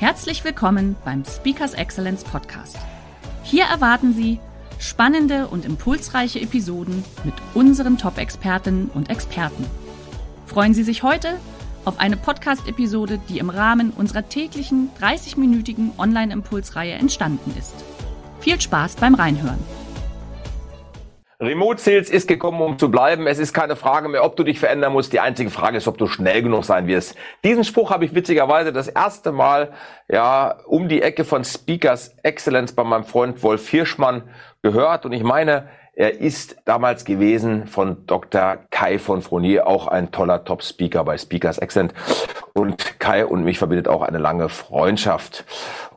Herzlich willkommen beim Speakers Excellence Podcast. Hier erwarten Sie spannende und impulsreiche Episoden mit unseren Top-Expertinnen und Experten. Freuen Sie sich heute auf eine Podcast-Episode, die im Rahmen unserer täglichen 30-minütigen Online-Impulsreihe entstanden ist. Viel Spaß beim Reinhören. Remote Sales ist gekommen, um zu bleiben. Es ist keine Frage mehr, ob du dich verändern musst. Die einzige Frage ist, ob du schnell genug sein wirst. Diesen Spruch habe ich witzigerweise das erste Mal ja um die Ecke von Speakers Excellence bei meinem Freund Wolf Hirschmann gehört. Und ich meine, er ist damals gewesen von Dr. Kai von Fronier, auch ein toller Top-Speaker bei Speakers Excellence. Und Kai und mich verbindet auch eine lange Freundschaft.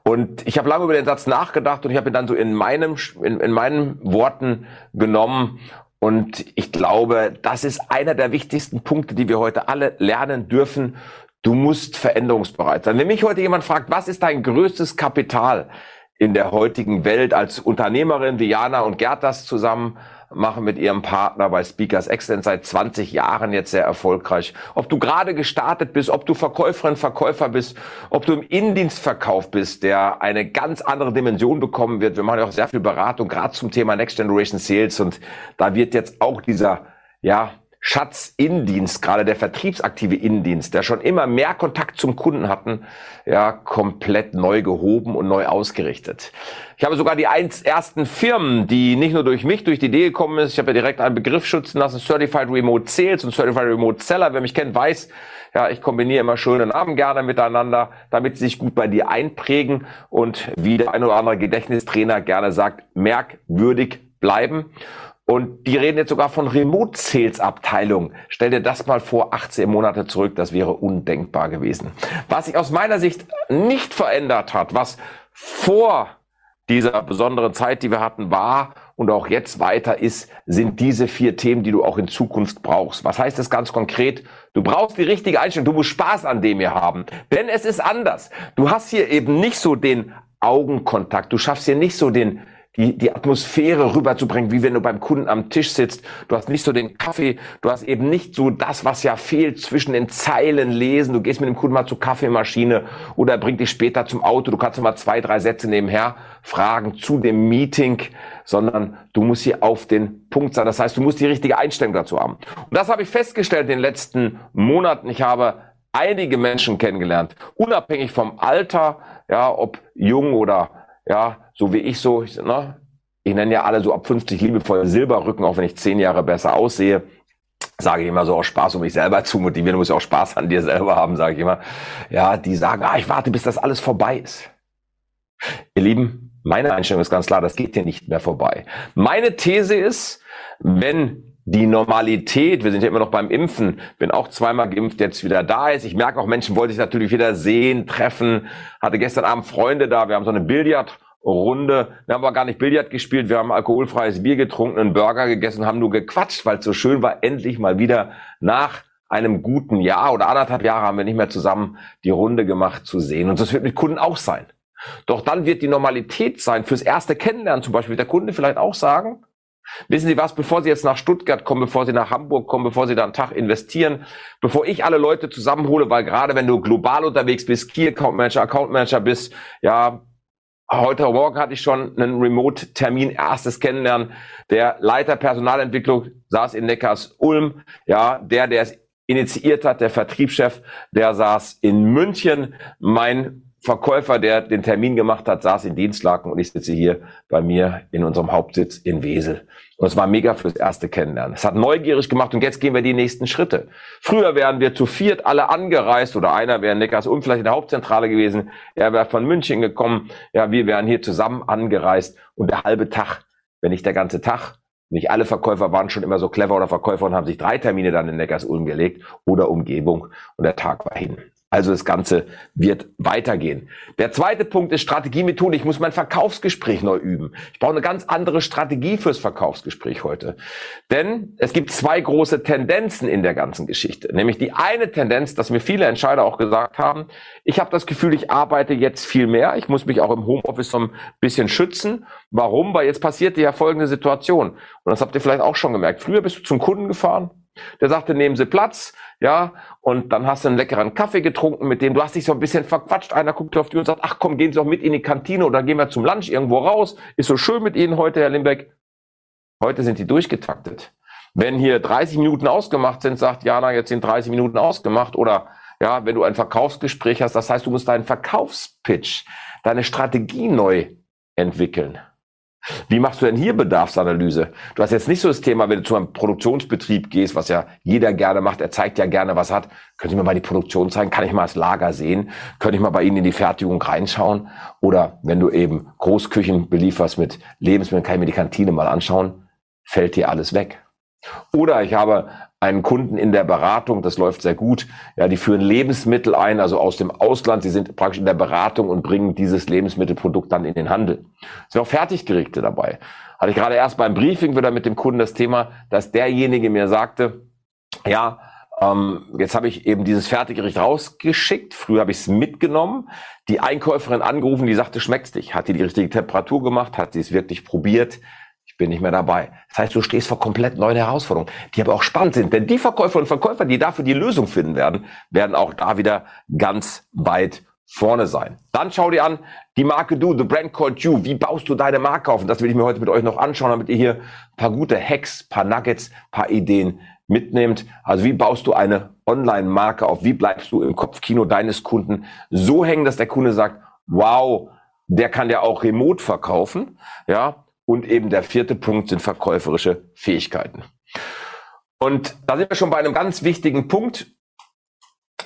Und ich habe lange über den Satz nachgedacht und ich habe ihn dann so in meinem in, in meinen Worten genommen und ich glaube, das ist einer der wichtigsten Punkte, die wir heute alle lernen dürfen. Du musst veränderungsbereit sein. Wenn mich heute jemand fragt, was ist dein größtes Kapital in der heutigen Welt als Unternehmerin, wie Jana und Gerd das zusammen machen mit ihrem Partner bei Speakers Excellence seit 20 Jahren jetzt sehr erfolgreich. Ob du gerade gestartet bist, ob du Verkäuferin, Verkäufer bist, ob du im Innendienstverkauf bist, der eine ganz andere Dimension bekommen wird. Wir machen ja auch sehr viel Beratung, gerade zum Thema Next Generation Sales und da wird jetzt auch dieser, ja, Schatz Innendienst, gerade der vertriebsaktive Innendienst, der schon immer mehr Kontakt zum Kunden hatten, ja, komplett neu gehoben und neu ausgerichtet. Ich habe sogar die eins ersten Firmen, die nicht nur durch mich durch die Idee gekommen ist, ich habe ja direkt einen Begriff schützen lassen, Certified Remote Sales und Certified Remote Seller. Wer mich kennt, weiß, ja, ich kombiniere immer schöne Namen gerne miteinander, damit sie sich gut bei dir einprägen und wie der ein oder andere Gedächtnistrainer gerne sagt, merkwürdig bleiben. Und die reden jetzt sogar von Remote Sales Abteilung. Stell dir das mal vor, 18 Monate zurück, das wäre undenkbar gewesen. Was sich aus meiner Sicht nicht verändert hat, was vor dieser besonderen Zeit, die wir hatten, war und auch jetzt weiter ist, sind diese vier Themen, die du auch in Zukunft brauchst. Was heißt das ganz konkret? Du brauchst die richtige Einstellung. Du musst Spaß an dem hier haben. Denn es ist anders. Du hast hier eben nicht so den Augenkontakt. Du schaffst hier nicht so den die, die Atmosphäre rüberzubringen, wie wenn du beim Kunden am Tisch sitzt. Du hast nicht so den Kaffee, du hast eben nicht so das, was ja fehlt, zwischen den Zeilen lesen. Du gehst mit dem Kunden mal zur Kaffeemaschine oder bringt dich später zum Auto. Du kannst mal zwei, drei Sätze nebenher fragen zu dem Meeting, sondern du musst hier auf den Punkt sein. Das heißt, du musst die richtige Einstellung dazu haben. Und das habe ich festgestellt in den letzten Monaten. Ich habe einige Menschen kennengelernt, unabhängig vom Alter, ja, ob jung oder ja, so wie ich so, ich, ne, ich nenne ja alle so ab 50 liebevoll Silberrücken, auch wenn ich zehn Jahre besser aussehe. Sage ich immer so aus Spaß, um mich selber zu motivieren. Du musst ja auch Spaß an dir selber haben, sage ich immer. Ja, die sagen, ah, ich warte, bis das alles vorbei ist. Ihr Lieben, meine Einstellung ist ganz klar, das geht hier nicht mehr vorbei. Meine These ist, wenn die Normalität, wir sind ja immer noch beim Impfen, bin auch zweimal geimpft, jetzt wieder da ist. Ich merke auch, Menschen wollen sich natürlich wieder sehen, treffen. Hatte gestern Abend Freunde da, wir haben so eine Billardrunde. Wir haben aber gar nicht Billard gespielt, wir haben alkoholfreies Bier getrunken, einen Burger gegessen, haben nur gequatscht, weil es so schön war, endlich mal wieder nach einem guten Jahr oder anderthalb Jahre haben wir nicht mehr zusammen die Runde gemacht zu sehen. Und das wird mit Kunden auch sein. Doch dann wird die Normalität sein, fürs erste Kennenlernen zum Beispiel, wird der Kunde vielleicht auch sagen, Wissen Sie was, bevor Sie jetzt nach Stuttgart kommen, bevor Sie nach Hamburg kommen, bevor Sie da einen Tag investieren, bevor ich alle Leute zusammenhole, weil gerade wenn du global unterwegs bist, Key Account Manager, Account Manager bist, ja, heute Morgen hatte ich schon einen Remote-Termin, erstes Kennenlernen. Der Leiter Personalentwicklung saß in Neckars Ulm, ja, der, der es initiiert hat, der Vertriebschef, der saß in München. Mein Verkäufer, der den Termin gemacht hat, saß in Dienstlaken und ich sitze hier bei mir in unserem Hauptsitz in Wesel. Und es war mega fürs erste Kennenlernen. Es hat neugierig gemacht und jetzt gehen wir die nächsten Schritte. Früher wären wir zu viert alle angereist oder einer wäre in Neckarsum vielleicht in der Hauptzentrale gewesen. Er wäre von München gekommen. Ja, wir wären hier zusammen angereist und der halbe Tag, wenn nicht der ganze Tag, nicht alle Verkäufer waren schon immer so clever oder Verkäufer und haben sich drei Termine dann in Neckarsulm gelegt oder Umgebung und der Tag war hin. Also das Ganze wird weitergehen. Der zweite Punkt ist Strategiemethode. Ich muss mein Verkaufsgespräch neu üben. Ich brauche eine ganz andere Strategie fürs Verkaufsgespräch heute. Denn es gibt zwei große Tendenzen in der ganzen Geschichte. Nämlich die eine Tendenz, dass mir viele Entscheider auch gesagt haben, ich habe das Gefühl, ich arbeite jetzt viel mehr. Ich muss mich auch im Homeoffice so ein bisschen schützen. Warum? Weil jetzt passiert ja folgende Situation. Und das habt ihr vielleicht auch schon gemerkt. Früher bist du zum Kunden gefahren, der sagte, nehmen Sie Platz, ja, und dann hast du einen leckeren Kaffee getrunken mit dem, du hast dich so ein bisschen verquatscht, einer guckt auf dich und sagt, ach komm, gehen Sie doch mit in die Kantine oder gehen wir zum Lunch irgendwo raus, ist so schön mit Ihnen heute, Herr Limbeck. Heute sind die durchgetaktet. Wenn hier 30 Minuten ausgemacht sind, sagt Jana, jetzt sind 30 Minuten ausgemacht oder ja, wenn du ein Verkaufsgespräch hast, das heißt, du musst deinen Verkaufspitch, deine Strategie neu entwickeln. Wie machst du denn hier Bedarfsanalyse? Du hast jetzt nicht so das Thema, wenn du zu einem Produktionsbetrieb gehst, was ja jeder gerne macht, er zeigt ja gerne, was hat. Können Sie mir mal die Produktion zeigen? Kann ich mal das Lager sehen? Könnte ich mal bei Ihnen in die Fertigung reinschauen? Oder wenn du eben Großküchen belieferst mit Lebensmitteln, kann ich mir die Kantine mal anschauen? Fällt dir alles weg? Oder ich habe einen Kunden in der Beratung, das läuft sehr gut. Ja, die führen Lebensmittel ein, also aus dem Ausland. Sie sind praktisch in der Beratung und bringen dieses Lebensmittelprodukt dann in den Handel. Es sind auch Fertiggerichte dabei. Hatte ich gerade erst beim Briefing wieder mit dem Kunden das Thema, dass derjenige mir sagte, ja, ähm, jetzt habe ich eben dieses Fertiggericht rausgeschickt. Früher habe ich es mitgenommen. Die Einkäuferin angerufen, die sagte, schmeckt's dich? Hat die die richtige Temperatur gemacht? Hat sie es wirklich probiert? Bin nicht mehr dabei. Das heißt, du stehst vor komplett neuen Herausforderungen, die aber auch spannend sind. Denn die Verkäufer und Verkäufer, die dafür die Lösung finden werden, werden auch da wieder ganz weit vorne sein. Dann schau dir an, die Marke Du, the brand called you. Wie baust du deine Marke auf? Und das will ich mir heute mit euch noch anschauen, damit ihr hier ein paar gute Hacks, paar Nuggets, paar Ideen mitnehmt. Also wie baust du eine Online-Marke auf? Wie bleibst du im Kopfkino deines Kunden so hängen, dass der Kunde sagt, wow, der kann ja auch remote verkaufen. Ja, und eben der vierte Punkt sind verkäuferische Fähigkeiten. Und da sind wir schon bei einem ganz wichtigen Punkt,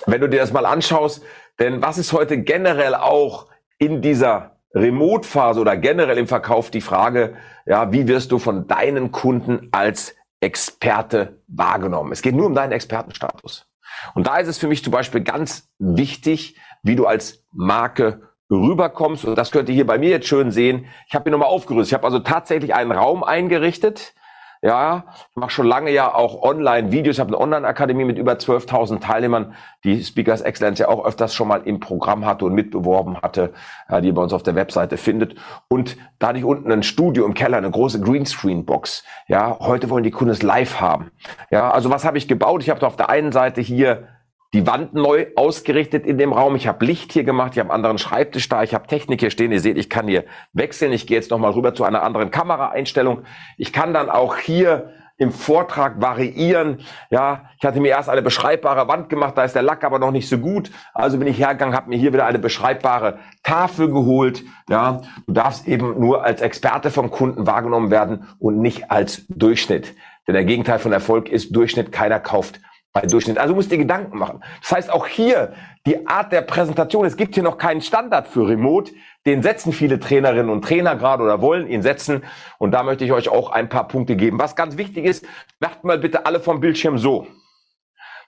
wenn du dir das mal anschaust. Denn was ist heute generell auch in dieser Remote-Phase oder generell im Verkauf die Frage, ja, wie wirst du von deinen Kunden als Experte wahrgenommen? Es geht nur um deinen Expertenstatus. Und da ist es für mich zum Beispiel ganz wichtig, wie du als Marke rüberkommst. Und das könnt ihr hier bei mir jetzt schön sehen. Ich habe mir nochmal aufgerüstet. Ich habe also tatsächlich einen Raum eingerichtet. Ja, ich mache schon lange ja auch Online-Videos. Ich habe eine Online-Akademie mit über 12.000 Teilnehmern, die Speakers Excellence ja auch öfters schon mal im Programm hatte und mitbeworben hatte, ja, die ihr bei uns auf der Webseite findet. Und da hatte ich unten ein Studio im Keller, eine große Greenscreen-Box. Ja, heute wollen die Kunden es live haben. Ja, also was habe ich gebaut? Ich habe auf der einen Seite hier die Wand neu ausgerichtet in dem Raum. Ich habe Licht hier gemacht, ich habe einen anderen Schreibtisch da, ich habe Technik hier stehen. Ihr seht, ich kann hier wechseln. Ich gehe jetzt nochmal rüber zu einer anderen Kameraeinstellung. Ich kann dann auch hier im Vortrag variieren. Ja, ich hatte mir erst eine beschreibbare Wand gemacht, da ist der Lack aber noch nicht so gut. Also bin ich hergegangen, habe mir hier wieder eine beschreibbare Tafel geholt. Ja, du darfst eben nur als Experte vom Kunden wahrgenommen werden und nicht als Durchschnitt. Denn der Gegenteil von Erfolg ist Durchschnitt. Keiner kauft Durchschnitt. Also musst dir Gedanken machen. Das heißt auch hier die Art der Präsentation. Es gibt hier noch keinen Standard für Remote. Den setzen viele Trainerinnen und Trainer gerade oder wollen ihn setzen. Und da möchte ich euch auch ein paar Punkte geben. Was ganz wichtig ist, macht mal bitte alle vom Bildschirm so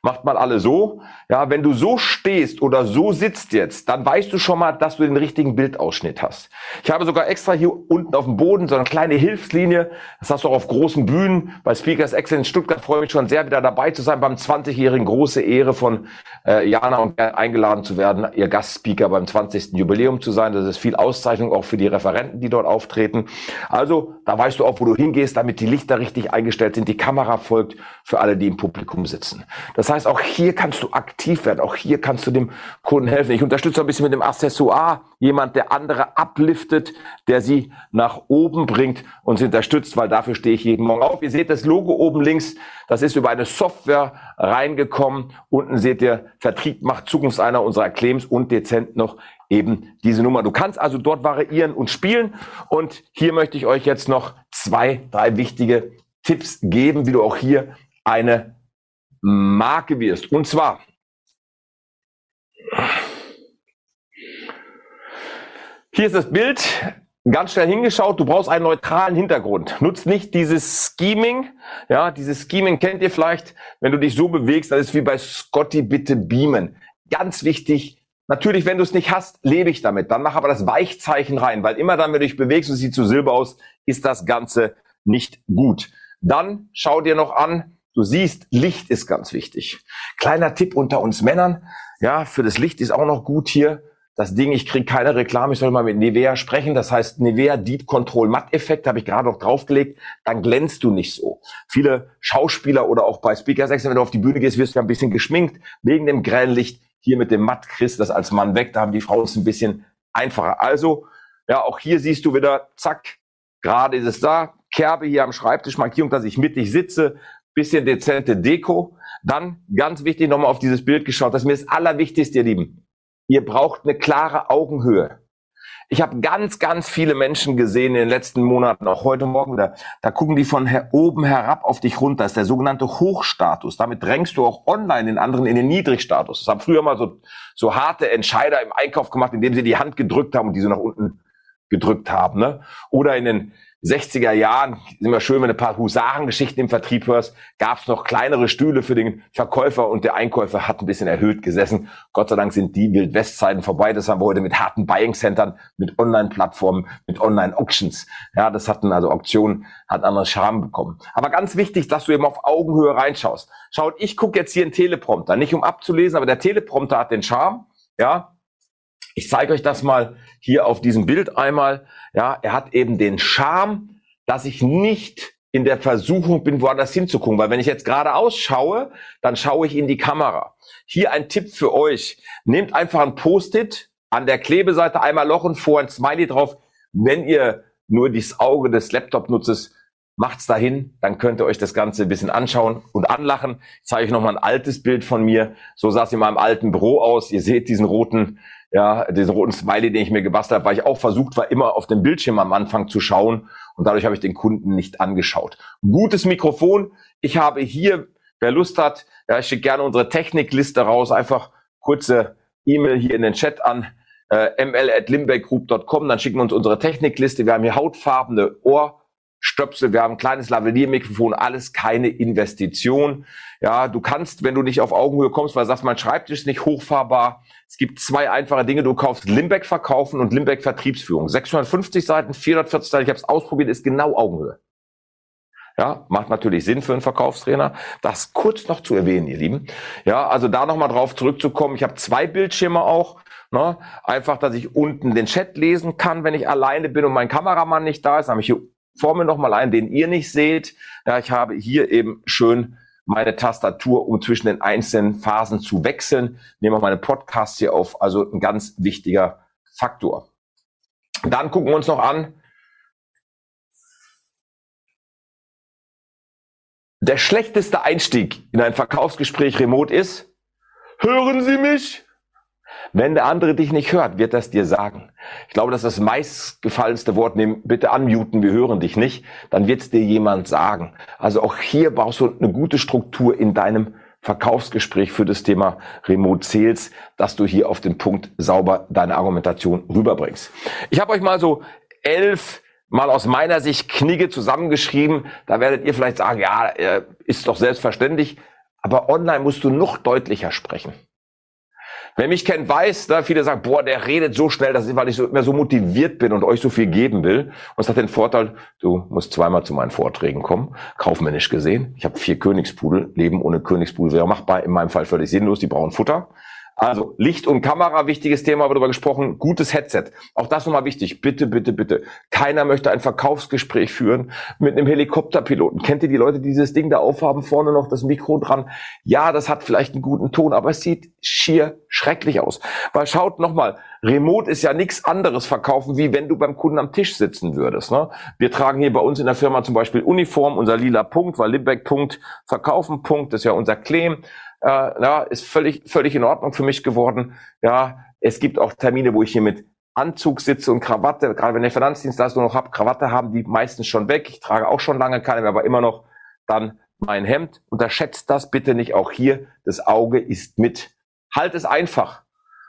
macht mal alle so. Ja, wenn du so stehst oder so sitzt jetzt, dann weißt du schon mal, dass du den richtigen Bildausschnitt hast. Ich habe sogar extra hier unten auf dem Boden so eine kleine Hilfslinie. Das hast du auch auf großen Bühnen. Bei Speakers Excellence Stuttgart freue ich mich schon sehr, wieder dabei zu sein beim 20-jährigen. Große Ehre von äh, Jana und eingeladen zu werden, ihr Gastspeaker beim 20. Jubiläum zu sein. Das ist viel Auszeichnung auch für die Referenten, die dort auftreten. Also, da weißt du auch, wo du hingehst, damit die Lichter richtig eingestellt sind, die Kamera folgt für alle, die im Publikum sitzen. Das heißt, auch hier kannst du aktiv werden, auch hier kannst du dem Kunden helfen. Ich unterstütze ein bisschen mit dem Accessoire, jemand, der andere abliftet, der sie nach oben bringt und sie unterstützt, weil dafür stehe ich jeden Morgen auf. Ihr seht das Logo oben links, das ist über eine Software reingekommen. Unten seht ihr, Vertrieb macht Zukunftseiner unserer Claims und dezent noch eben diese Nummer. Du kannst also dort variieren und spielen. Und hier möchte ich euch jetzt noch zwei, drei wichtige Tipps geben, wie du auch hier eine Marke wirst. Und zwar, hier ist das Bild, ganz schnell hingeschaut, du brauchst einen neutralen Hintergrund. Nutzt nicht dieses Scheming. Ja, dieses Scheming kennt ihr vielleicht. Wenn du dich so bewegst, das ist wie bei Scotty bitte beamen. ganz wichtig, Natürlich, wenn du es nicht hast, lebe ich damit. Dann mach aber das Weichzeichen rein, weil immer dann, wenn du dich bewegst und es sieht zu Silber aus, ist das Ganze nicht gut. Dann schau dir noch an, du siehst, Licht ist ganz wichtig. Kleiner Tipp unter uns Männern, ja, für das Licht ist auch noch gut hier. Das Ding, ich kriege keine Reklame, ich soll mal mit Nivea sprechen. Das heißt, Nivea Deep Control Matt Effekt habe ich gerade noch draufgelegt. Dann glänzt du nicht so. Viele Schauspieler oder auch bei Speaker 6, wenn du auf die Bühne gehst, wirst du ein bisschen geschminkt wegen dem grellen Licht hier mit dem Matt kriegst das als Mann weg, da haben die Frauen es ein bisschen einfacher. Also, ja, auch hier siehst du wieder, zack, gerade ist es da, Kerbe hier am Schreibtisch, Markierung, dass ich mittig sitze, bisschen dezente Deko. Dann, ganz wichtig, nochmal auf dieses Bild geschaut, das ist mir das Allerwichtigste, ihr Lieben. Ihr braucht eine klare Augenhöhe. Ich habe ganz, ganz viele Menschen gesehen in den letzten Monaten, auch heute Morgen wieder. Da gucken die von her oben herab auf dich runter. Das ist der sogenannte Hochstatus. Damit drängst du auch online den anderen in den Niedrigstatus. Das haben früher mal so, so harte Entscheider im Einkauf gemacht, indem sie die Hand gedrückt haben und diese nach unten gedrückt haben. Ne? Oder in den 60er Jahren, immer schön, wenn du ein paar Husarengeschichten im Vertrieb hörst, gab es noch kleinere Stühle für den Verkäufer und der Einkäufer hat ein bisschen erhöht gesessen. Gott sei Dank sind die Wildwestzeiten vorbei. Das haben wir heute mit harten Buying-Centern, mit Online-Plattformen, mit Online-Auctions. Ja, das hatten also Auktionen, hat anderen Charme bekommen. Aber ganz wichtig, dass du eben auf Augenhöhe reinschaust. Schaut, ich gucke jetzt hier einen Teleprompter, nicht um abzulesen, aber der Teleprompter hat den Charme. Ja, ich zeige euch das mal hier auf diesem Bild einmal. Ja, er hat eben den Charme, dass ich nicht in der Versuchung bin, woanders hinzugucken. Weil wenn ich jetzt gerade ausschaue, dann schaue ich in die Kamera. Hier ein Tipp für euch. Nehmt einfach ein Post-it an der Klebeseite einmal Loch und vor ein Smiley drauf. Wenn ihr nur das Auge des Laptop nutzt, macht's dahin, dann könnt ihr euch das Ganze ein bisschen anschauen und anlachen. Ich zeige euch nochmal ein altes Bild von mir. So sah es in meinem alten Büro aus. Ihr seht diesen roten ja, diesen roten Smiley, den ich mir gebastelt habe, weil ich auch versucht war, immer auf den Bildschirm am Anfang zu schauen und dadurch habe ich den Kunden nicht angeschaut. Gutes Mikrofon. Ich habe hier, wer Lust hat, ja, ich schicke gerne unsere Technikliste raus, einfach kurze E-Mail hier in den Chat an äh, ml@limbeckgroup.com, dann schicken wir uns unsere Technikliste. Wir haben hier hautfarbene Ohrstöpsel, wir haben ein kleines Lavalier-Mikrofon, alles keine Investition. Ja, du kannst, wenn du nicht auf Augenhöhe kommst, weil du sagst, mein Schreibtisch ist nicht hochfahrbar, es gibt zwei einfache Dinge. Du kaufst Limbeck verkaufen und Limbeck Vertriebsführung. 650 Seiten, 440 Seiten. Ich habe es ausprobiert, ist genau Augenhöhe. Ja, macht natürlich Sinn für einen Verkaufstrainer. Das kurz noch zu erwähnen, ihr Lieben. Ja, also da nochmal drauf zurückzukommen. Ich habe zwei Bildschirme auch. Ne? Einfach, dass ich unten den Chat lesen kann, wenn ich alleine bin und mein Kameramann nicht da ist. Dann habe ich hier vor mir nochmal einen, den ihr nicht seht. Ja, ich habe hier eben schön meine Tastatur, um zwischen den einzelnen Phasen zu wechseln. Nehmen wir meine Podcasts hier auf. Also ein ganz wichtiger Faktor. Dann gucken wir uns noch an. Der schlechteste Einstieg in ein Verkaufsgespräch remote ist, hören Sie mich? Wenn der andere dich nicht hört, wird das dir sagen. Ich glaube, das ist das meistgefallenste Wort. Nimm bitte unmuten, wir hören dich nicht. Dann wird es dir jemand sagen. Also auch hier brauchst du eine gute Struktur in deinem Verkaufsgespräch für das Thema Remote Sales, dass du hier auf den Punkt sauber deine Argumentation rüberbringst. Ich habe euch mal so elf mal aus meiner Sicht Knigge zusammengeschrieben. Da werdet ihr vielleicht sagen, ja, äh, ist doch selbstverständlich. Aber online musst du noch deutlicher sprechen. Wer mich kennt, weiß, da viele sagen, boah, der redet so schnell, das ist, weil ich so, immer so motiviert bin und euch so viel geben will. Und es hat den Vorteil, du musst zweimal zu meinen Vorträgen kommen, kaufmännisch gesehen. Ich habe vier Königspudel, Leben ohne Königspudel wäre machbar, in meinem Fall völlig sinnlos, die brauchen Futter. Also Licht und Kamera, wichtiges Thema, darüber gesprochen. Gutes Headset. Auch das nochmal wichtig. Bitte, bitte, bitte. Keiner möchte ein Verkaufsgespräch führen mit einem Helikopterpiloten. Kennt ihr die Leute, die dieses Ding da aufhaben, vorne noch das Mikro dran? Ja, das hat vielleicht einen guten Ton, aber es sieht schier schrecklich aus. Weil schaut nochmal, Remote ist ja nichts anderes verkaufen, wie wenn du beim Kunden am Tisch sitzen würdest. Ne? Wir tragen hier bei uns in der Firma zum Beispiel Uniform, unser lila Punkt, weil Limbeck Punkt, Verkaufen Punkt, das ist ja unser Claim äh, ja, ist völlig, völlig in Ordnung für mich geworden. Ja, es gibt auch Termine, wo ich hier mit Anzug sitze und Krawatte, gerade wenn ich Finanzdienstleistung noch habe, Krawatte haben die meistens schon weg. Ich trage auch schon lange keine mehr, aber immer noch dann mein Hemd. Unterschätzt das bitte nicht. Auch hier, das Auge ist mit. Halt es einfach.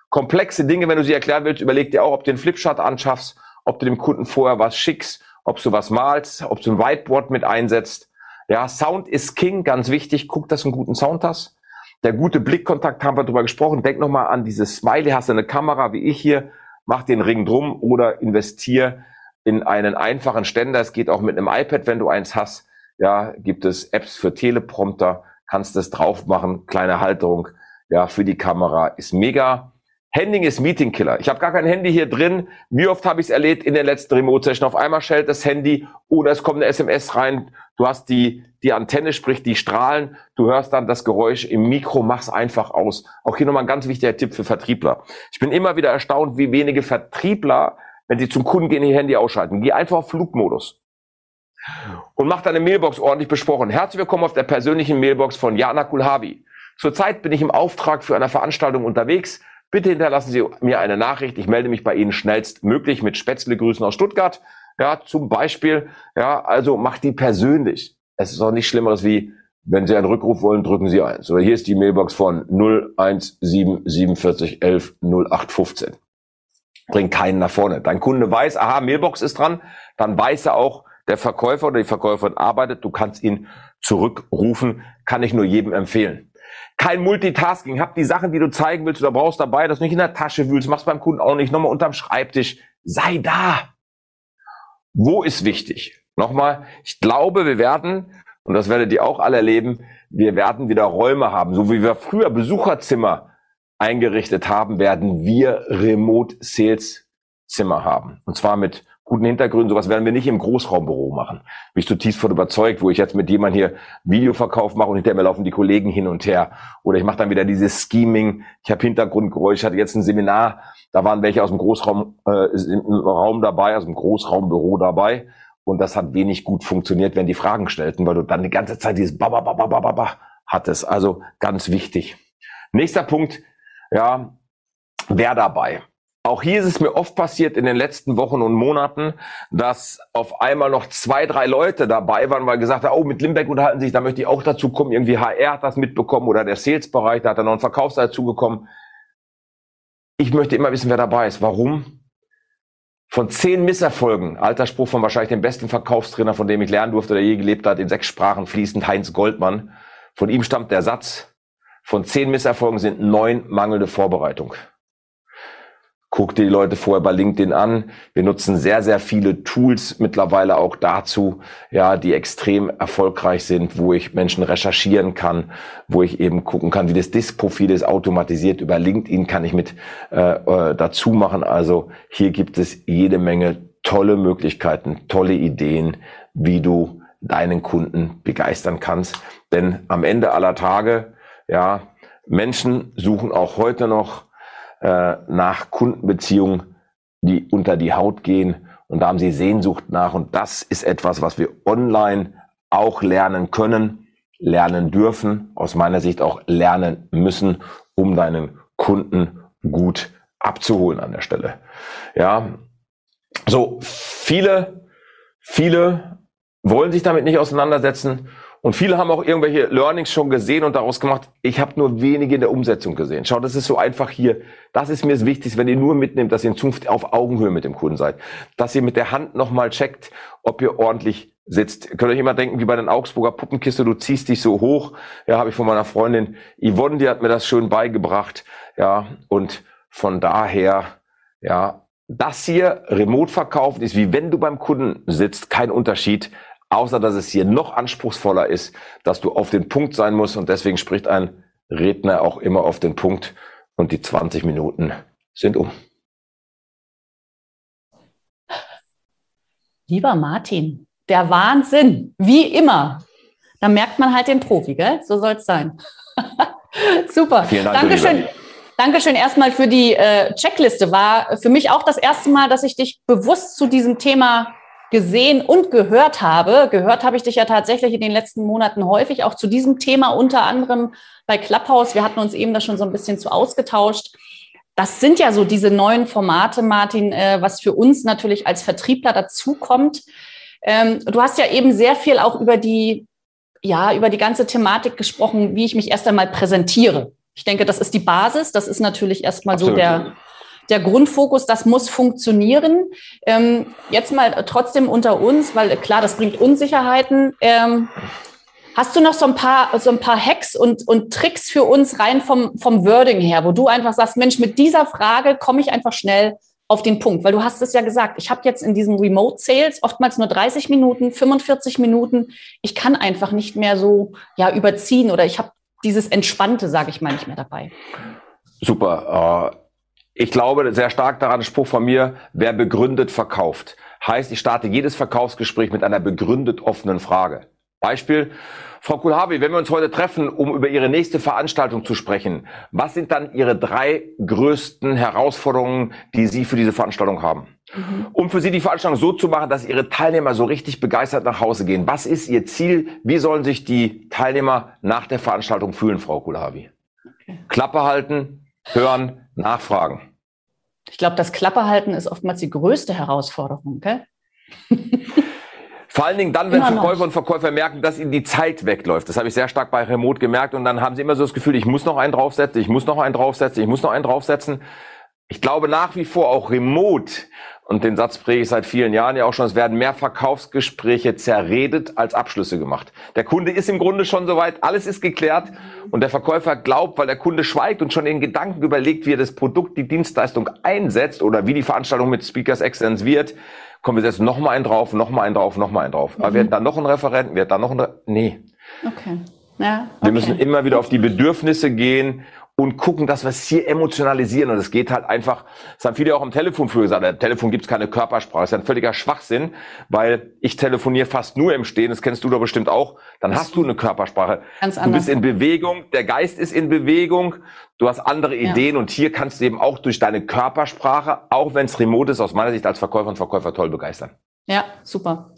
Komplexe Dinge, wenn du sie erklären willst, überleg dir auch, ob du den Flipchart anschaffst, ob du dem Kunden vorher was schickst, ob du was malst, ob du ein Whiteboard mit einsetzt. Ja, Sound ist King, ganz wichtig. Guck, dass du einen guten Sound hast. Der gute Blickkontakt haben wir drüber gesprochen. Denk nochmal an dieses Smiley. Hast du eine Kamera wie ich hier? Mach den Ring drum oder investier in einen einfachen Ständer. Es geht auch mit einem iPad, wenn du eins hast. Ja, gibt es Apps für Teleprompter. Kannst das drauf machen. Kleine Halterung. Ja, für die Kamera ist mega. Handing ist Meeting Killer. Ich habe gar kein Handy hier drin. Wie oft habe ich es erlebt in der letzten Remote Session? Auf einmal schellt das Handy oder es kommt eine SMS rein. Du hast die, die Antenne, sprich die Strahlen. Du hörst dann das Geräusch im Mikro. Mach's einfach aus. Auch hier nochmal ein ganz wichtiger Tipp für Vertriebler. Ich bin immer wieder erstaunt, wie wenige Vertriebler, wenn sie zum Kunden gehen, ihr Handy ausschalten. Geh einfach auf Flugmodus. Und mach deine Mailbox ordentlich besprochen. Herzlich willkommen auf der persönlichen Mailbox von Jana Kulhavi. Zurzeit bin ich im Auftrag für eine Veranstaltung unterwegs Bitte hinterlassen Sie mir eine Nachricht. Ich melde mich bei Ihnen schnellstmöglich mit Spätzle-Grüßen aus Stuttgart. Ja, zum Beispiel. Ja, also macht die persönlich. Es ist auch nicht Schlimmeres wie, wenn Sie einen Rückruf wollen, drücken Sie eins. Oder hier ist die Mailbox von 01774111 0815. Bringt keinen nach vorne. Dein Kunde weiß, aha, Mailbox ist dran. Dann weiß er auch, der Verkäufer oder die Verkäuferin arbeitet. Du kannst ihn zurückrufen. Kann ich nur jedem empfehlen kein Multitasking. Hab die Sachen, die du zeigen willst oder brauchst dabei, dass du nicht in der Tasche wühlst, machst beim Kunden auch nicht, nochmal unterm Schreibtisch. Sei da. Wo ist wichtig? Nochmal, ich glaube, wir werden, und das werdet ihr auch alle erleben, wir werden wieder Räume haben. So wie wir früher Besucherzimmer eingerichtet haben, werden wir Remote Sales Zimmer haben. Und zwar mit guten Hintergründen. Sowas werden wir nicht im Großraumbüro machen. Bin ich zutiefst von überzeugt, wo ich jetzt mit jemand hier Videoverkauf mache und hinterher mir laufen die Kollegen hin und her. Oder ich mache dann wieder dieses Scheming. Ich habe Hintergrundgeräusch. Ich hatte jetzt ein Seminar, da waren welche aus dem Großraum äh, Raum dabei, aus dem Großraumbüro dabei. Und das hat wenig gut funktioniert, wenn die Fragen stellten, weil du dann die ganze Zeit dieses Baba, Baba, Baba, Baba hattest. Also ganz wichtig. Nächster Punkt, ja, wer dabei? Auch hier ist es mir oft passiert in den letzten Wochen und Monaten, dass auf einmal noch zwei, drei Leute dabei waren, weil gesagt haben, oh, mit Limbeck unterhalten sich, da möchte ich auch dazu kommen. Irgendwie HR hat das mitbekommen oder der Sales-Bereich, da hat dann noch ein Verkaufsseite dazugekommen. Ich möchte immer wissen, wer dabei ist. Warum? Von zehn Misserfolgen, alter Spruch von wahrscheinlich dem besten Verkaufstrainer, von dem ich lernen durfte oder je gelebt hat, in sechs Sprachen fließend, Heinz Goldmann. Von ihm stammt der Satz, von zehn Misserfolgen sind neun mangelnde Vorbereitung. Guck dir die Leute vorher bei LinkedIn an. Wir nutzen sehr, sehr viele Tools mittlerweile auch dazu, ja, die extrem erfolgreich sind, wo ich Menschen recherchieren kann, wo ich eben gucken kann, wie das Disk-Profil ist, automatisiert über LinkedIn kann ich mit äh, äh, dazu machen. Also hier gibt es jede Menge tolle Möglichkeiten, tolle Ideen, wie du deinen Kunden begeistern kannst. Denn am Ende aller Tage, ja, Menschen suchen auch heute noch äh, nach Kundenbeziehungen, die unter die Haut gehen. Und da haben sie Sehnsucht nach. Und das ist etwas, was wir online auch lernen können, lernen dürfen, aus meiner Sicht auch lernen müssen, um deinen Kunden gut abzuholen an der Stelle. Ja, so viele, viele wollen sich damit nicht auseinandersetzen und viele haben auch irgendwelche Learnings schon gesehen und daraus gemacht. Ich habe nur wenige in der Umsetzung gesehen. Schau, das ist so einfach hier. Das ist mir das Wichtigste, wenn ihr nur mitnehmt, dass ihr in Zukunft auf Augenhöhe mit dem Kunden seid. Dass ihr mit der Hand nochmal checkt, ob ihr ordentlich sitzt. Ihr könnt euch immer denken, wie bei den Augsburger Puppenkiste, du ziehst dich so hoch. Ja, habe ich von meiner Freundin Yvonne, die hat mir das schön beigebracht. Ja, und von daher, ja, das hier remote verkaufen ist wie wenn du beim Kunden sitzt, kein Unterschied außer dass es hier noch anspruchsvoller ist, dass du auf den Punkt sein musst und deswegen spricht ein Redner auch immer auf den Punkt und die 20 Minuten sind um. Lieber Martin, der Wahnsinn, wie immer. Da merkt man halt den Profi, gell? So soll es sein. Super. Vielen Dank. Dankeschön. Dankeschön erstmal für die äh, Checkliste. War für mich auch das erste Mal, dass ich dich bewusst zu diesem Thema gesehen und gehört habe. Gehört habe ich dich ja tatsächlich in den letzten Monaten häufig, auch zu diesem Thema, unter anderem bei Clubhouse. Wir hatten uns eben da schon so ein bisschen zu ausgetauscht. Das sind ja so diese neuen Formate, Martin, äh, was für uns natürlich als Vertriebler dazukommt. Ähm, du hast ja eben sehr viel auch über die, ja, über die ganze Thematik gesprochen, wie ich mich erst einmal präsentiere. Ich denke, das ist die Basis. Das ist natürlich erstmal Absolut. so der, der Grundfokus, das muss funktionieren. Ähm, jetzt mal trotzdem unter uns, weil klar, das bringt Unsicherheiten. Ähm, Hast du noch so ein paar, so ein paar Hacks und, und Tricks für uns rein vom, vom Wording her, wo du einfach sagst, Mensch, mit dieser Frage komme ich einfach schnell auf den Punkt, weil du hast es ja gesagt, ich habe jetzt in diesen Remote Sales oftmals nur 30 Minuten, 45 Minuten. Ich kann einfach nicht mehr so ja überziehen oder ich habe dieses entspannte, sage ich mal, nicht mehr dabei. Super. Ich glaube sehr stark daran, Spruch von mir, wer begründet, verkauft. Heißt, ich starte jedes Verkaufsgespräch mit einer begründet offenen Frage. Beispiel, Frau Kulhavi, wenn wir uns heute treffen, um über Ihre nächste Veranstaltung zu sprechen, was sind dann Ihre drei größten Herausforderungen, die Sie für diese Veranstaltung haben? Mhm. Um für Sie die Veranstaltung so zu machen, dass Ihre Teilnehmer so richtig begeistert nach Hause gehen. Was ist Ihr Ziel? Wie sollen sich die Teilnehmer nach der Veranstaltung fühlen, Frau Kulhavi? Okay. Klappe halten, hören, nachfragen. Ich glaube, das Klappe halten ist oftmals die größte Herausforderung, gell? Vor allen Dingen dann, wenn immer Verkäufer noch. und Verkäufer merken, dass ihnen die Zeit wegläuft. Das habe ich sehr stark bei Remote gemerkt. Und dann haben sie immer so das Gefühl, ich muss noch einen draufsetzen, ich muss noch einen draufsetzen, ich muss noch einen draufsetzen. Ich glaube nach wie vor auch Remote, und den Satz präge ich seit vielen Jahren ja auch schon, es werden mehr Verkaufsgespräche zerredet als Abschlüsse gemacht. Der Kunde ist im Grunde schon soweit, alles ist geklärt und der Verkäufer glaubt, weil der Kunde schweigt und schon in Gedanken überlegt, wie er das Produkt, die Dienstleistung einsetzt oder wie die Veranstaltung mit Speakers Excellence wird, komm, wir setzen noch mal einen drauf, noch mal einen drauf, noch mal einen drauf. Mhm. Aber wir hätten dann noch einen Referenten, wir hätten dann noch einen, Re nee. Okay. Ja, okay. Wir müssen immer wieder auf die Bedürfnisse gehen und gucken, dass wir es hier emotionalisieren. Und es geht halt einfach, das haben viele auch am Telefon früher gesagt, am Telefon gibt's keine Körpersprache. Das ist ein völliger Schwachsinn, weil ich telefoniere fast nur im Stehen, das kennst du doch bestimmt auch. Dann hast du eine Körpersprache. Ganz anders. Du bist in Bewegung, der Geist ist in Bewegung, du hast andere Ideen ja. und hier kannst du eben auch durch deine Körpersprache, auch wenn es remote ist, aus meiner Sicht als Verkäufer und Verkäufer toll begeistern. Ja, super.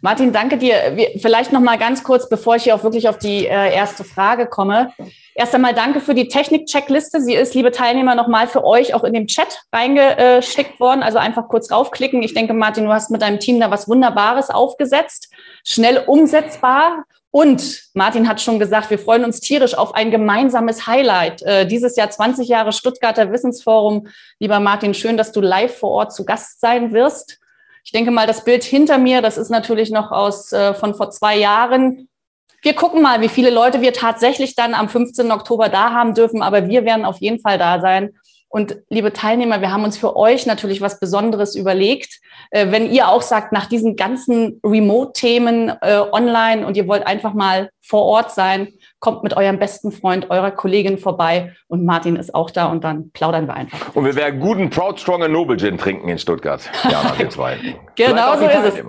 Martin, danke dir. vielleicht noch mal ganz kurz, bevor ich hier auch wirklich auf die äh, erste Frage komme. Erst einmal danke für die Technik-Checkliste. Sie ist, liebe Teilnehmer, noch mal für euch auch in dem Chat reingeschickt worden. Also einfach kurz raufklicken. Ich denke, Martin, du hast mit deinem Team da was Wunderbares aufgesetzt, schnell umsetzbar. Und Martin hat schon gesagt, wir freuen uns tierisch auf ein gemeinsames Highlight. Äh, dieses Jahr 20 Jahre Stuttgarter Wissensforum. Lieber Martin, schön, dass du live vor Ort zu Gast sein wirst. Ich denke mal, das Bild hinter mir, das ist natürlich noch aus äh, von vor zwei Jahren. Wir gucken mal, wie viele Leute wir tatsächlich dann am 15. Oktober da haben dürfen, aber wir werden auf jeden Fall da sein. Und liebe Teilnehmer, wir haben uns für euch natürlich was Besonderes überlegt. Äh, wenn ihr auch sagt, nach diesen ganzen Remote-Themen äh, online und ihr wollt einfach mal vor Ort sein, kommt mit eurem besten Freund, eurer Kollegin vorbei und Martin ist auch da und dann plaudern wir einfach. Und wir werden guten Proud Strong Noble Gin trinken in Stuttgart. Ja, wir zwei. genau so ist es.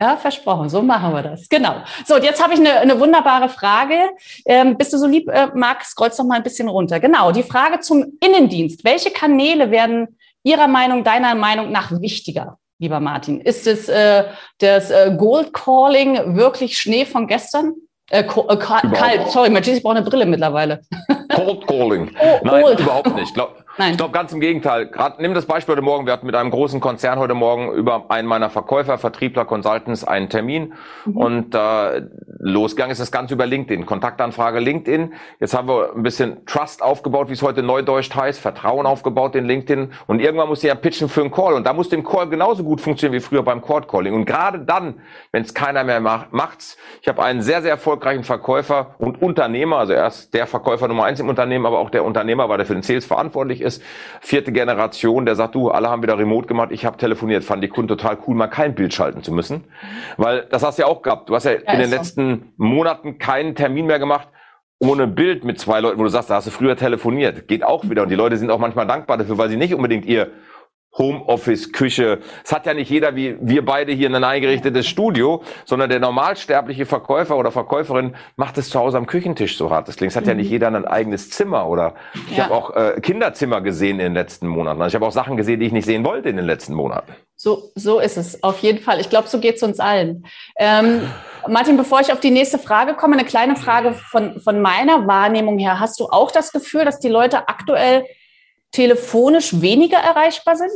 Ja, versprochen. So machen wir das. Genau. So, und jetzt habe ich eine, eine wunderbare Frage. Ähm, bist du so lieb, äh, Marc, scrollst doch mal ein bisschen runter. Genau, die Frage zum Innendienst. Welche Kanäle werden Ihrer Meinung, deiner Meinung nach wichtiger, lieber Martin? Ist es äh, das äh, Gold Calling wirklich Schnee von gestern? Äh, äh, kalt, sorry, Matthias braucht eine Brille mittlerweile. Cold Calling. Oh, Nein, cold. überhaupt nicht. Glaub, Nein. Ich glaube ganz im Gegenteil. Gerade nimm das Beispiel heute Morgen. Wir hatten mit einem großen Konzern heute Morgen über einen meiner Verkäufer, Vertriebler, Consultants einen Termin mhm. und äh, losgegangen ist das Ganze über LinkedIn. Kontaktanfrage LinkedIn. Jetzt haben wir ein bisschen Trust aufgebaut, wie es heute neudeutsch heißt, Vertrauen aufgebaut in LinkedIn und irgendwann muss ich ja pitchen für einen Call und da muss dem Call genauso gut funktionieren wie früher beim Cold Calling. Und gerade dann, wenn es keiner mehr macht, macht's. Ich habe einen sehr sehr erfolgreichen Verkäufer und Unternehmer, also er ist der Verkäufer Nummer eins im Unternehmen, aber auch der Unternehmer, weil er für den Sales verantwortlich ist, vierte Generation, der sagt, du, alle haben wieder Remote gemacht, ich habe telefoniert, fand die Kunden total cool, mal kein Bild schalten zu müssen. Weil das hast du ja auch gehabt. Du hast ja, ja in den so. letzten Monaten keinen Termin mehr gemacht, ohne Bild mit zwei Leuten, wo du sagst, da hast du früher telefoniert. Geht auch wieder. Und die Leute sind auch manchmal dankbar dafür, weil sie nicht unbedingt ihr Homeoffice, Küche. Es hat ja nicht jeder wie wir beide hier ein eingerichtetes Studio, sondern der normalsterbliche Verkäufer oder Verkäuferin macht es zu Hause am Küchentisch so hart. Das klingt, es hat mhm. ja nicht mhm. jeder ein eigenes Zimmer oder ich ja. habe auch äh, Kinderzimmer gesehen in den letzten Monaten. Also ich habe auch Sachen gesehen, die ich nicht sehen wollte in den letzten Monaten. So, so ist es, auf jeden Fall. Ich glaube, so geht es uns allen. Ähm, Martin, bevor ich auf die nächste Frage komme, eine kleine Frage von, von meiner Wahrnehmung her. Hast du auch das Gefühl, dass die Leute aktuell telefonisch weniger erreichbar sind?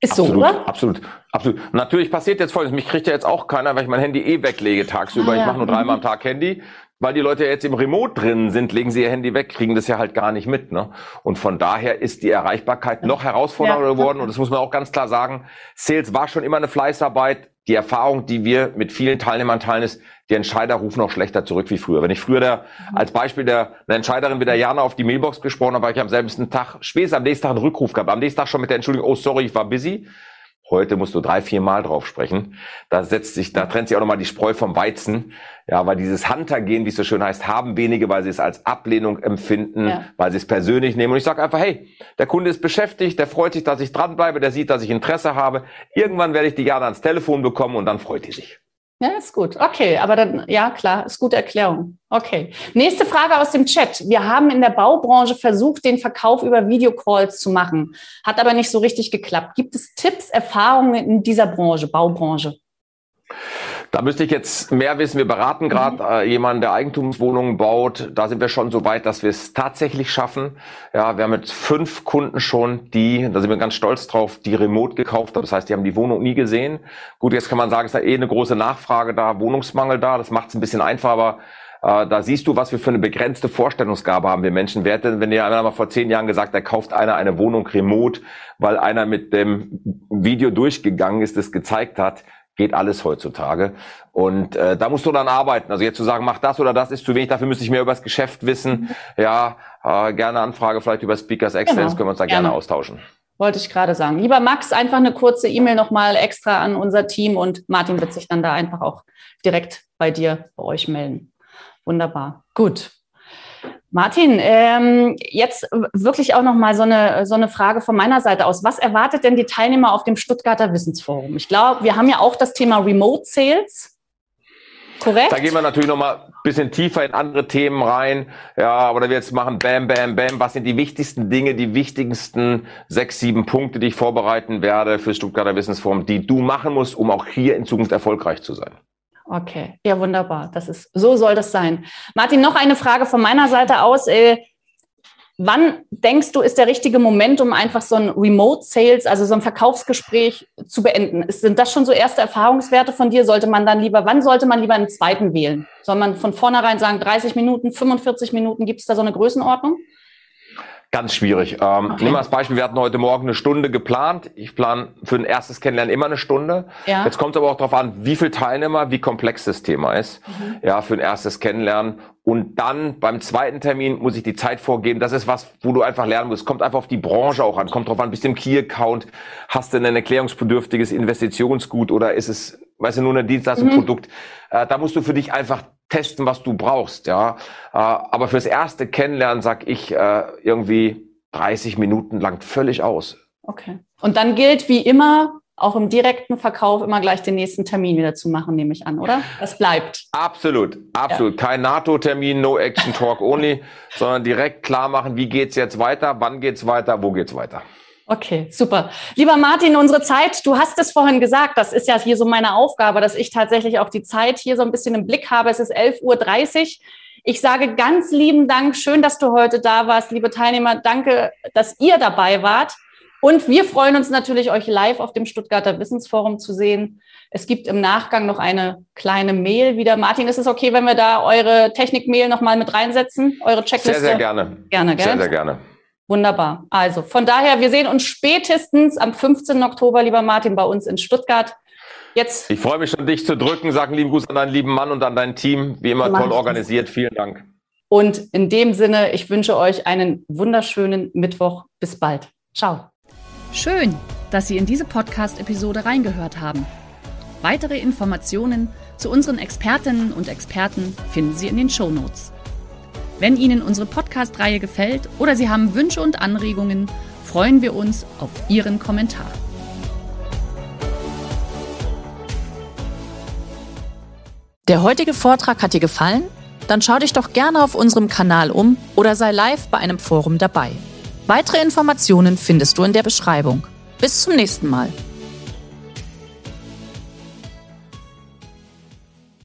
Ist absolut, so, oder? Absolut, absolut. Natürlich passiert jetzt folgendes. Mich kriegt ja jetzt auch keiner, weil ich mein Handy eh weglege tagsüber. Ah, ja. Ich mache nur dreimal am Tag Handy. Weil die Leute jetzt im Remote drin sind, legen sie ihr Handy weg, kriegen das ja halt gar nicht mit. Ne? Und von daher ist die Erreichbarkeit noch herausfordernder ja. geworden. Und das muss man auch ganz klar sagen. Sales war schon immer eine Fleißarbeit. Die Erfahrung, die wir mit vielen Teilnehmern teilen, ist, die Entscheider rufen noch schlechter zurück wie früher. Wenn ich früher der, mhm. als Beispiel der eine Entscheiderin wie der Jana auf die Mailbox gesprochen habe, ich am selben Tag, spätestens am nächsten Tag einen Rückruf gehabt, am nächsten Tag schon mit der Entschuldigung, oh sorry, ich war busy. Heute musst du drei, vier Mal drauf sprechen. Da setzt sich, da trennt sich auch nochmal die Spreu vom Weizen. Ja, weil dieses Hunter-Gehen, wie es so schön heißt, haben wenige, weil sie es als Ablehnung empfinden, ja. weil sie es persönlich nehmen. Und ich sage einfach, hey, der Kunde ist beschäftigt, der freut sich, dass ich dranbleibe, der sieht, dass ich Interesse habe. Irgendwann werde ich die gerne ans Telefon bekommen und dann freut die sich. Ja, ist gut. Okay, aber dann, ja, klar, ist gute Erklärung. Okay. Nächste Frage aus dem Chat. Wir haben in der Baubranche versucht, den Verkauf über Videocalls zu machen, hat aber nicht so richtig geklappt. Gibt es Tipps, Erfahrungen in dieser Branche, Baubranche? Da müsste ich jetzt mehr wissen. Wir beraten gerade mhm. äh, jemanden, der Eigentumswohnungen baut. Da sind wir schon so weit, dass wir es tatsächlich schaffen. Ja, wir haben jetzt fünf Kunden schon, die, da sind wir ganz stolz drauf, die remote gekauft haben. Das heißt, die haben die Wohnung nie gesehen. Gut, jetzt kann man sagen, es ist da eh eine große Nachfrage da, Wohnungsmangel da. Das macht es ein bisschen einfacher, aber äh, da siehst du, was wir für eine begrenzte Vorstellungsgabe haben, wir Menschen. Wer hätte, wenn dir einer mal vor zehn Jahren gesagt, da kauft einer eine Wohnung remote, weil einer mit dem Video durchgegangen ist, das gezeigt hat, geht alles heutzutage. Und äh, da musst du dann arbeiten. Also jetzt zu sagen, mach das oder das ist zu wenig, dafür müsste ich mehr über das Geschäft wissen. Ja, äh, gerne Anfrage vielleicht über Speakers Excellence, genau. können wir uns da gerne, gerne austauschen. Wollte ich gerade sagen. Lieber Max, einfach eine kurze E-Mail nochmal extra an unser Team und Martin wird sich dann da einfach auch direkt bei dir, bei euch melden. Wunderbar. Gut. Martin, ähm, jetzt wirklich auch noch mal so eine, so eine Frage von meiner Seite aus. Was erwartet denn die Teilnehmer auf dem Stuttgarter Wissensforum? Ich glaube, wir haben ja auch das Thema Remote Sales. Korrekt? Da gehen wir natürlich noch mal ein bisschen tiefer in andere Themen rein. Ja, da wir jetzt machen Bam, Bam, Bam. Was sind die wichtigsten Dinge, die wichtigsten sechs, sieben Punkte, die ich vorbereiten werde für Stuttgarter Wissensforum, die du machen musst, um auch hier in Zukunft erfolgreich zu sein? Okay, ja, wunderbar. Das ist, so soll das sein. Martin, noch eine Frage von meiner Seite aus. Äh, wann denkst du, ist der richtige Moment, um einfach so ein Remote Sales, also so ein Verkaufsgespräch zu beenden? Sind das schon so erste Erfahrungswerte von dir? Sollte man dann lieber, wann sollte man lieber einen zweiten wählen? Soll man von vornherein sagen, 30 Minuten, 45 Minuten? Gibt es da so eine Größenordnung? Ganz schwierig. Ähm, okay. Nehmen wir als Beispiel, wir hatten heute Morgen eine Stunde geplant. Ich plane für ein erstes Kennenlernen immer eine Stunde. Ja. Jetzt kommt es aber auch darauf an, wie viel Teilnehmer, wie komplex das Thema ist. Mhm. Ja, für ein erstes Kennenlernen. Und dann beim zweiten Termin muss ich die Zeit vorgeben. Das ist was, wo du einfach lernen musst. Kommt einfach auf die Branche auch an. Kommt drauf an, bist du im Key-Account? Hast du ein erklärungsbedürftiges Investitionsgut oder ist es, weißt du, nur ein Dienstleistungsprodukt? Mhm. Äh, da musst du für dich einfach testen, was du brauchst, ja. Äh, aber fürs erste Kennenlernen sag ich äh, irgendwie 30 Minuten lang völlig aus. Okay. Und dann gilt wie immer, auch im direkten Verkauf immer gleich den nächsten Termin wieder zu machen, nehme ich an, oder? Das bleibt. Absolut, absolut. Ja. Kein NATO-Termin, no action talk only, sondern direkt klar machen, wie geht's jetzt weiter, wann geht's weiter, wo geht's weiter. Okay, super. Lieber Martin, unsere Zeit, du hast es vorhin gesagt, das ist ja hier so meine Aufgabe, dass ich tatsächlich auch die Zeit hier so ein bisschen im Blick habe. Es ist 11.30 Uhr. Ich sage ganz lieben Dank, schön, dass du heute da warst, liebe Teilnehmer. Danke, dass ihr dabei wart. Und wir freuen uns natürlich, euch live auf dem Stuttgarter Wissensforum zu sehen. Es gibt im Nachgang noch eine kleine Mail wieder. Martin, ist es okay, wenn wir da eure Technik-Mail nochmal mit reinsetzen? Eure Checkliste? Sehr, sehr gerne. Gerne, gell? Sehr, sehr gerne. Wunderbar. Also von daher, wir sehen uns spätestens am 15. Oktober, lieber Martin, bei uns in Stuttgart. Jetzt. Ich freue mich schon, dich zu drücken. Sag einen lieben Gruß an deinen lieben Mann und an dein Team. Wie immer toll organisiert. Vielen Dank. Und in dem Sinne, ich wünsche euch einen wunderschönen Mittwoch. Bis bald. Ciao. Schön, dass Sie in diese Podcast-Episode reingehört haben. Weitere Informationen zu unseren Expertinnen und Experten finden Sie in den Show Notes. Wenn Ihnen unsere Podcast-Reihe gefällt oder Sie haben Wünsche und Anregungen, freuen wir uns auf Ihren Kommentar. Der heutige Vortrag hat dir gefallen? Dann schau dich doch gerne auf unserem Kanal um oder sei live bei einem Forum dabei. Weitere Informationen findest du in der Beschreibung. Bis zum nächsten Mal.